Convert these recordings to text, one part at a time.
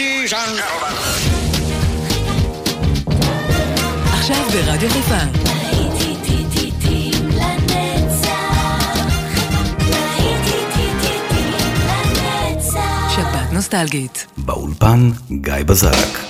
Ladies and gentlemen. עכשיו ברדיו חיפה. שבת נוסטלגית. באולפן גיא בזרק.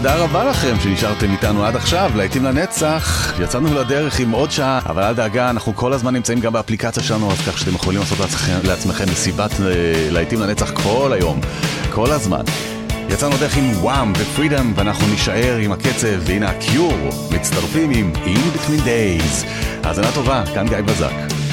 תודה רבה לכם שנשארתם איתנו עד עכשיו, להיטים לנצח. יצאנו לדרך עם עוד שעה, אבל אל דאגה, אנחנו כל הזמן נמצאים גם באפליקציה שלנו, אז כך שאתם יכולים לעשות לעצמכם, לעצמכם מסיבת אה, להיטים לנצח כל היום, כל הזמן. יצאנו דרך עם וואם ופרידום, ואנחנו נישאר עם הקצב, והנה הקיור, מצטרפים עם In Between Days. האזנה טובה, כאן גיא בזק.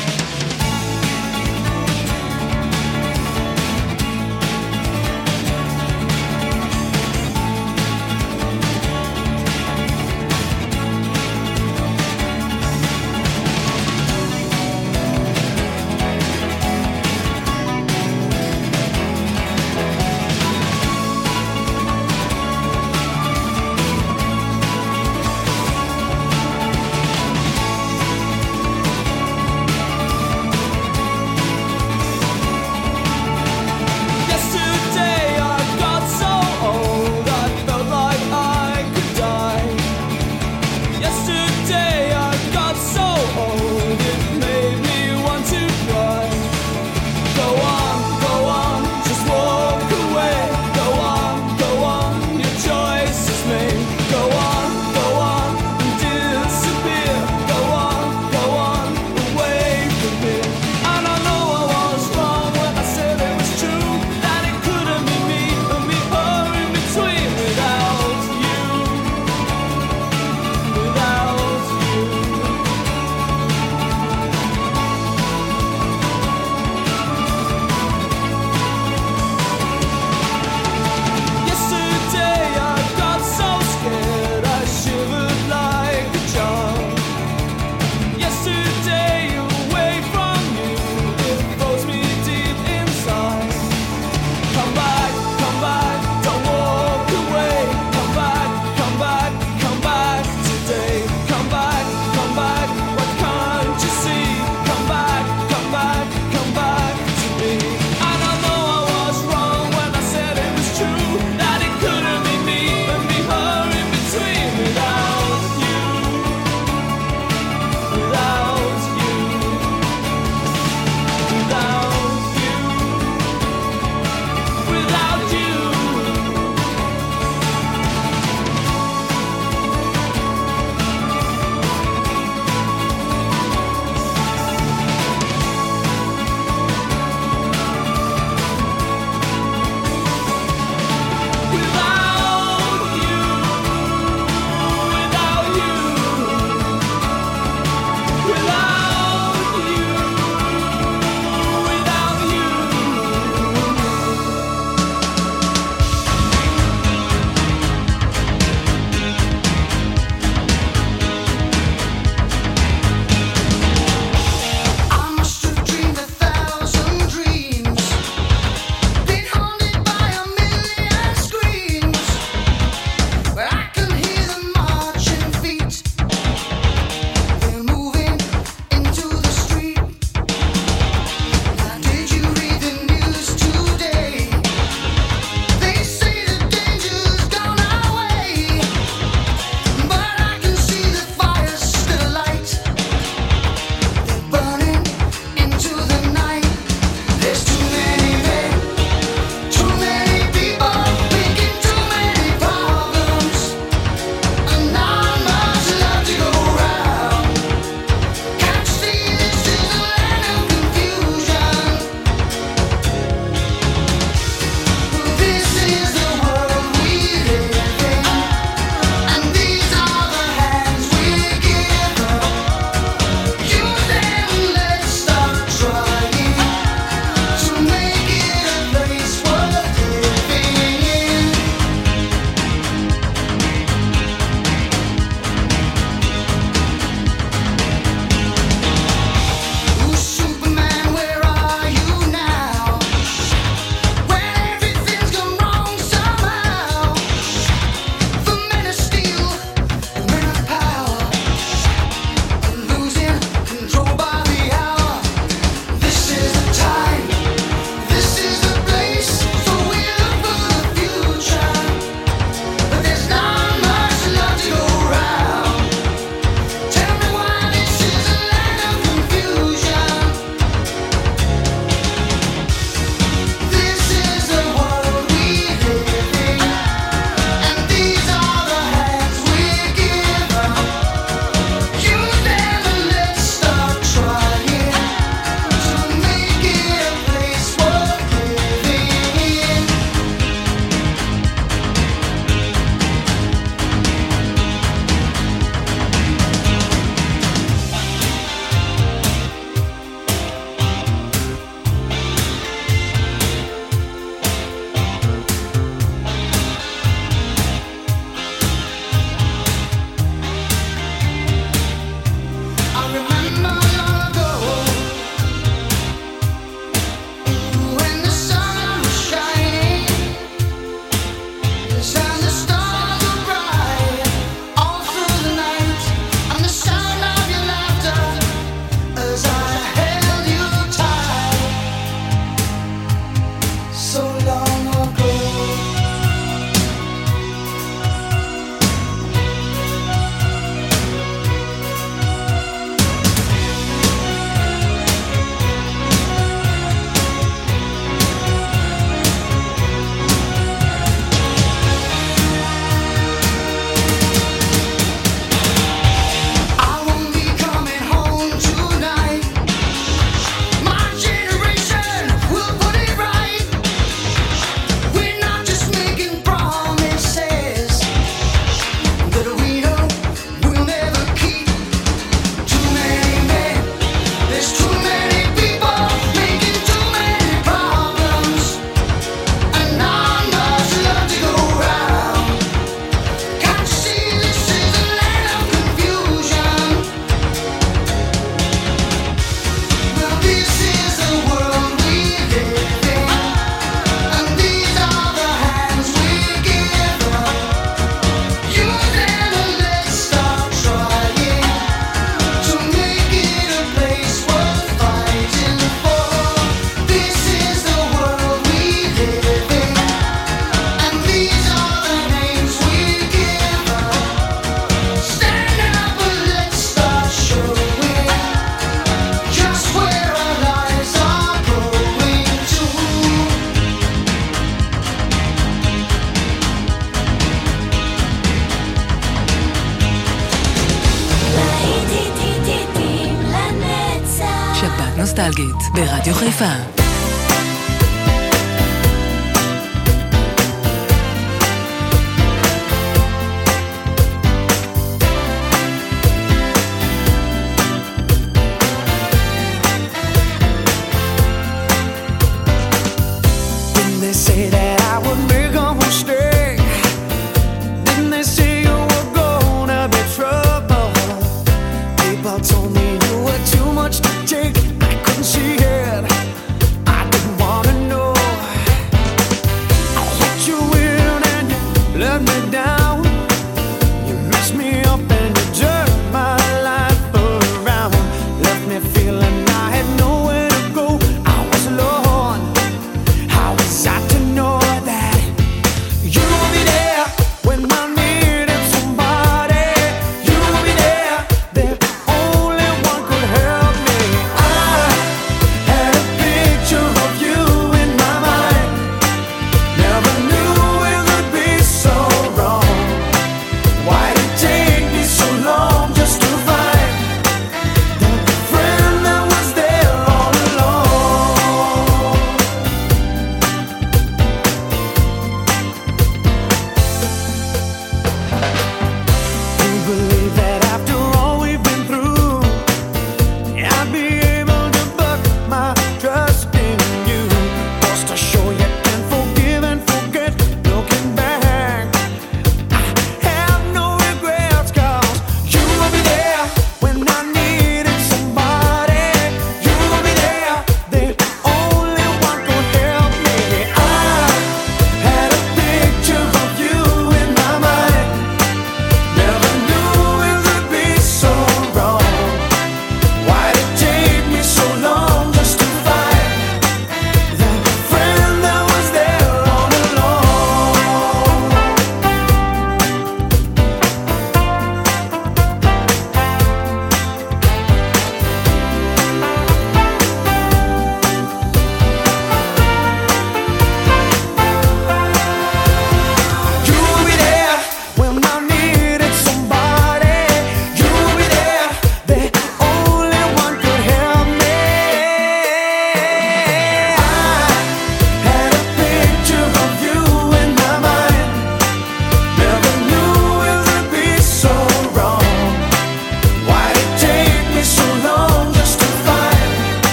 学黑饭。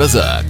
Bazar.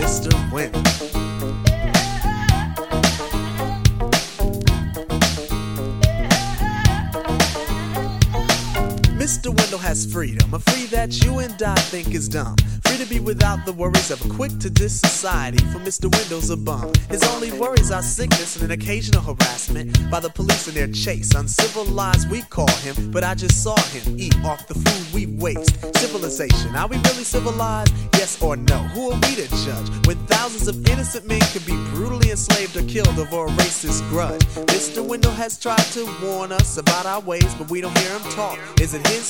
Mr. Wendal. Mr. Wendal has freedom, a free that you and I think is dumb. Free to be without the worries of a quick to diss society, for Mr. Wendal's a bum. His only worries are sickness and an occasional harassment by the police in their chase. Uncivilized, we call him, but I just saw him eat off the food we waste. Civilization, are we really civilized? Yes or no? Who are we to judge when thousands of innocent men could be brutally enslaved or killed over a racist grudge? Mr. Wendal has tried to warn us about our ways, but we don't hear him talk. Is it his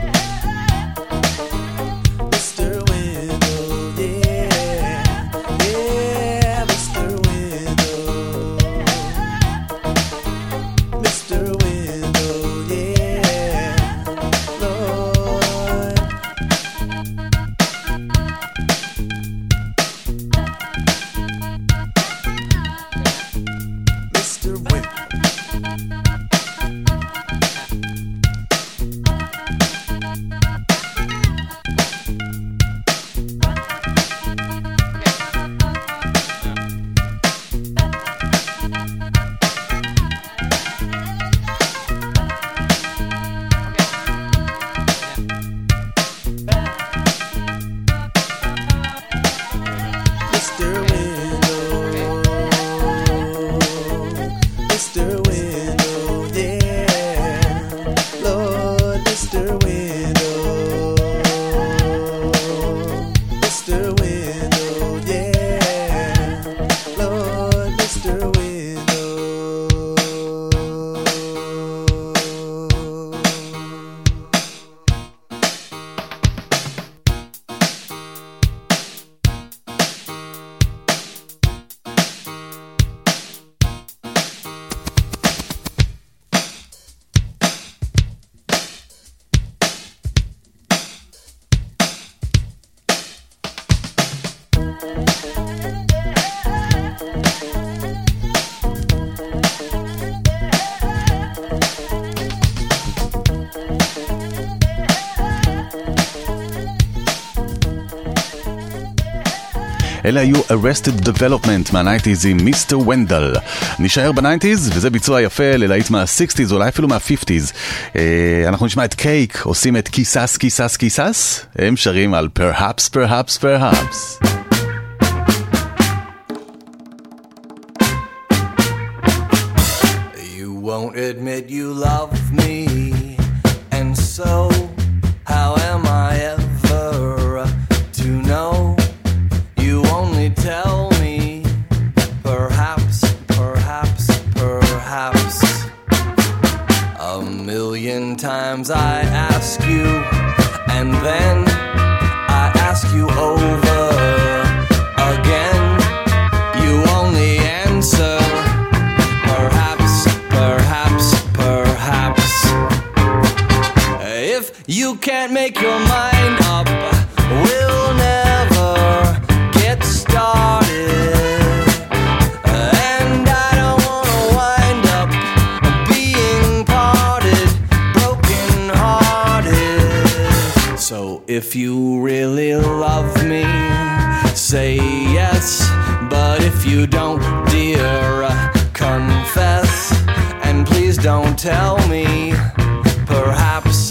אלה היו Arrested Development מה-90's עם מיסטר ונדל. נשאר ב-90's וזה ביצוע יפה ללהיט מה-60's אולי אפילו מה-50's. אה, אנחנו נשמע את קייק עושים את כיסס כיסס כיסס, הם שרים על Perhaps Perhaps Perhaps. Won't admit you love me, and so million times I if you don't, dear, uh, confess. And please don't tell me. Perhaps, perhaps,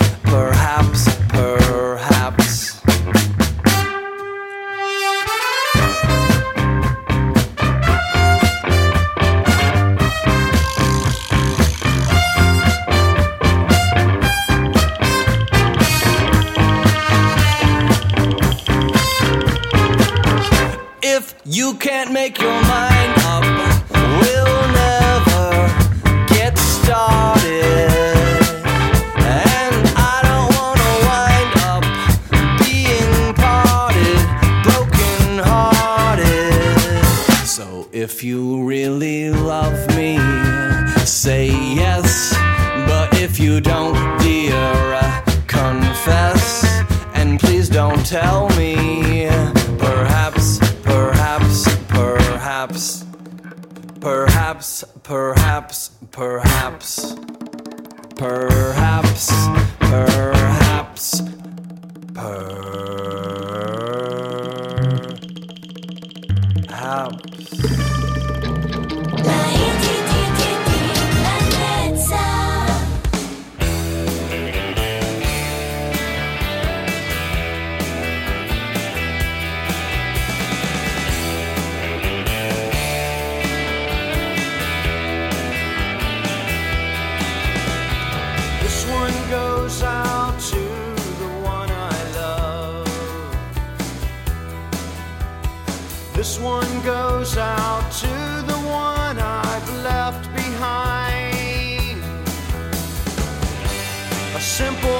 to the one I've left behind. A simple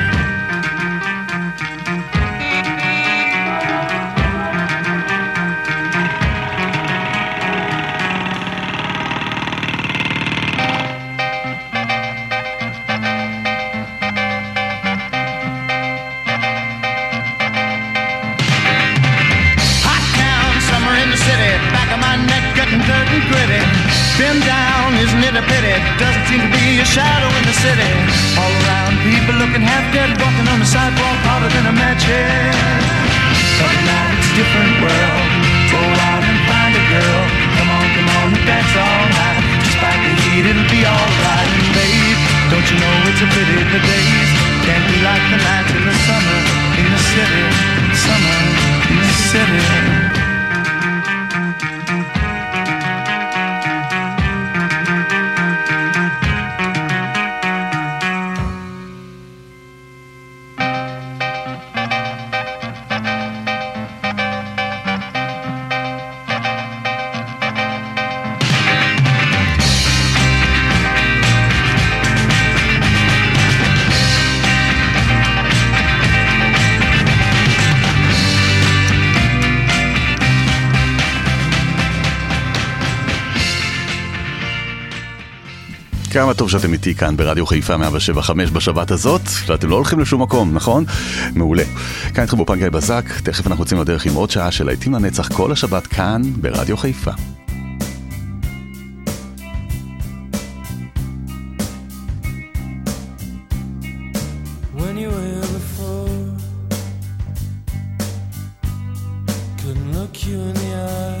טוב שאתם איתי כאן ברדיו חיפה 175 בשבת הזאת, ואתם לא הולכים לשום מקום, נכון? מעולה. כאן איתכם באופן גיא בזק, תכף אנחנו יוצאים לדרך עם עוד שעה של להיטים לנצח כל השבת כאן ברדיו חיפה. you in the eye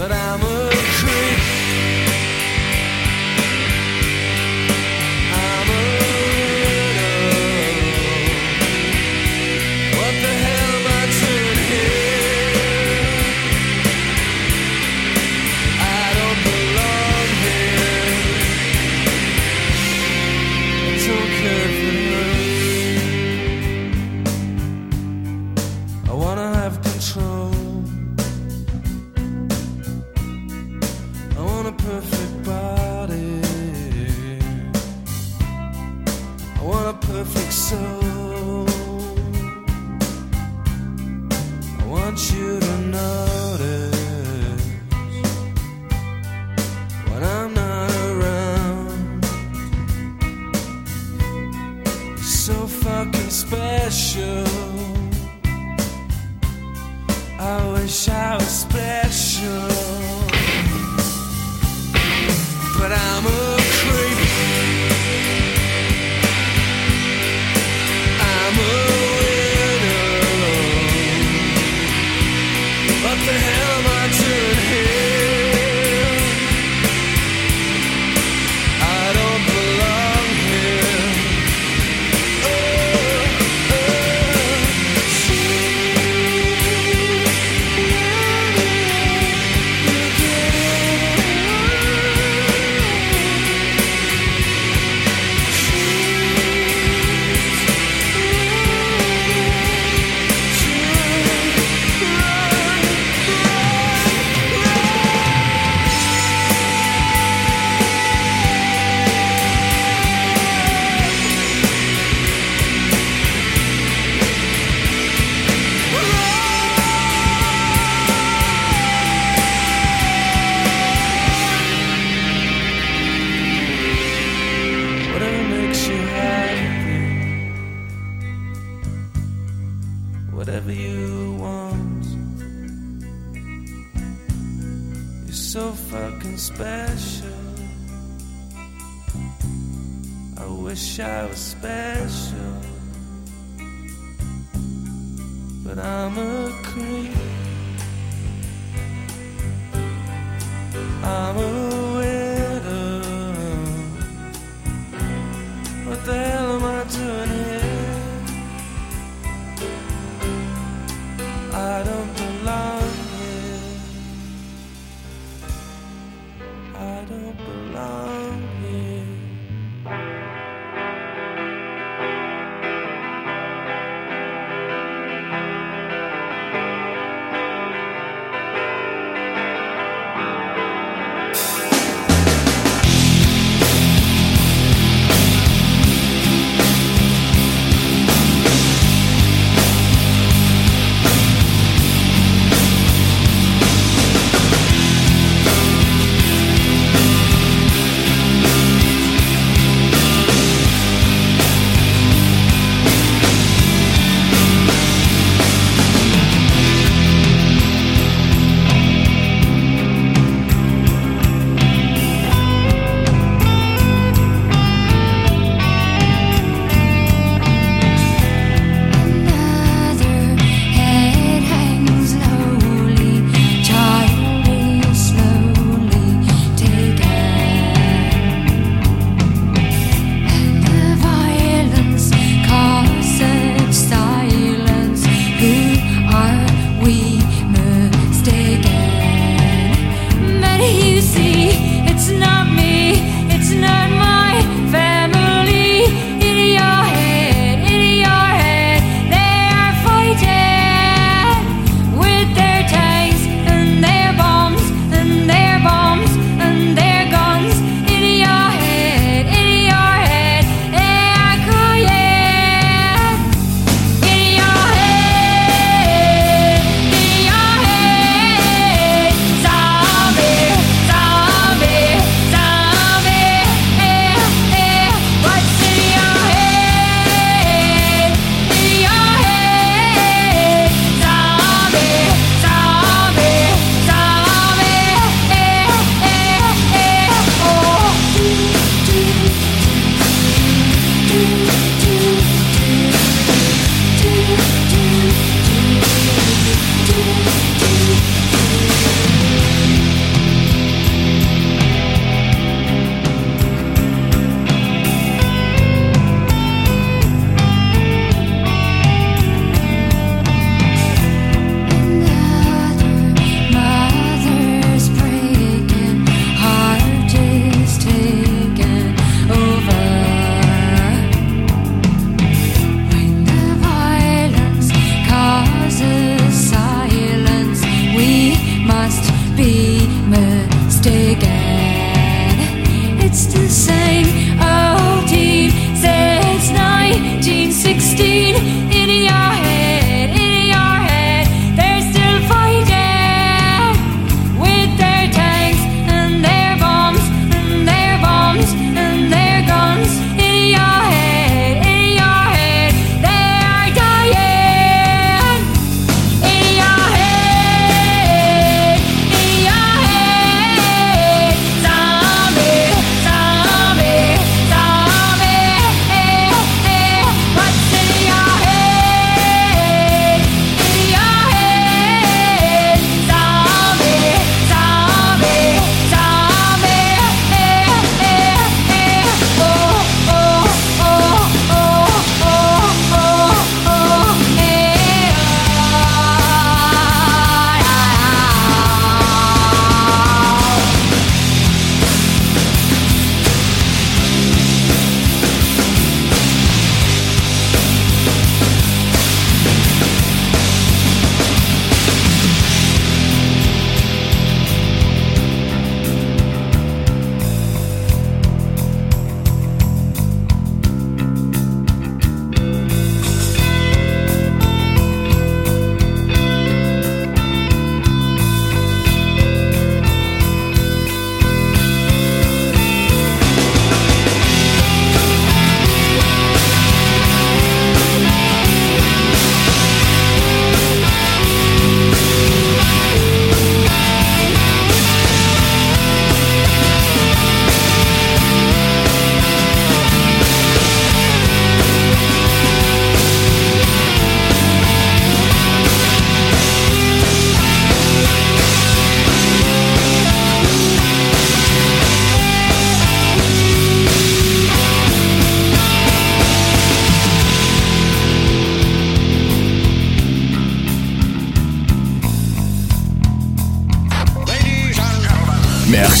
but I'm a creep.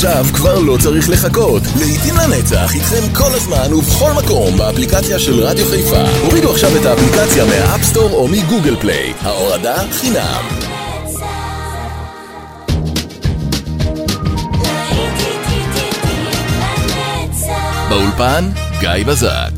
עכשיו כבר לא צריך לחכות. לעיתים לנצח איתכם כל הזמן ובכל מקום באפליקציה של רדיו חיפה. הורידו עכשיו את האפליקציה מהאפסטור או מגוגל פליי. ההורדה חינם. באולפן, גיא בזק.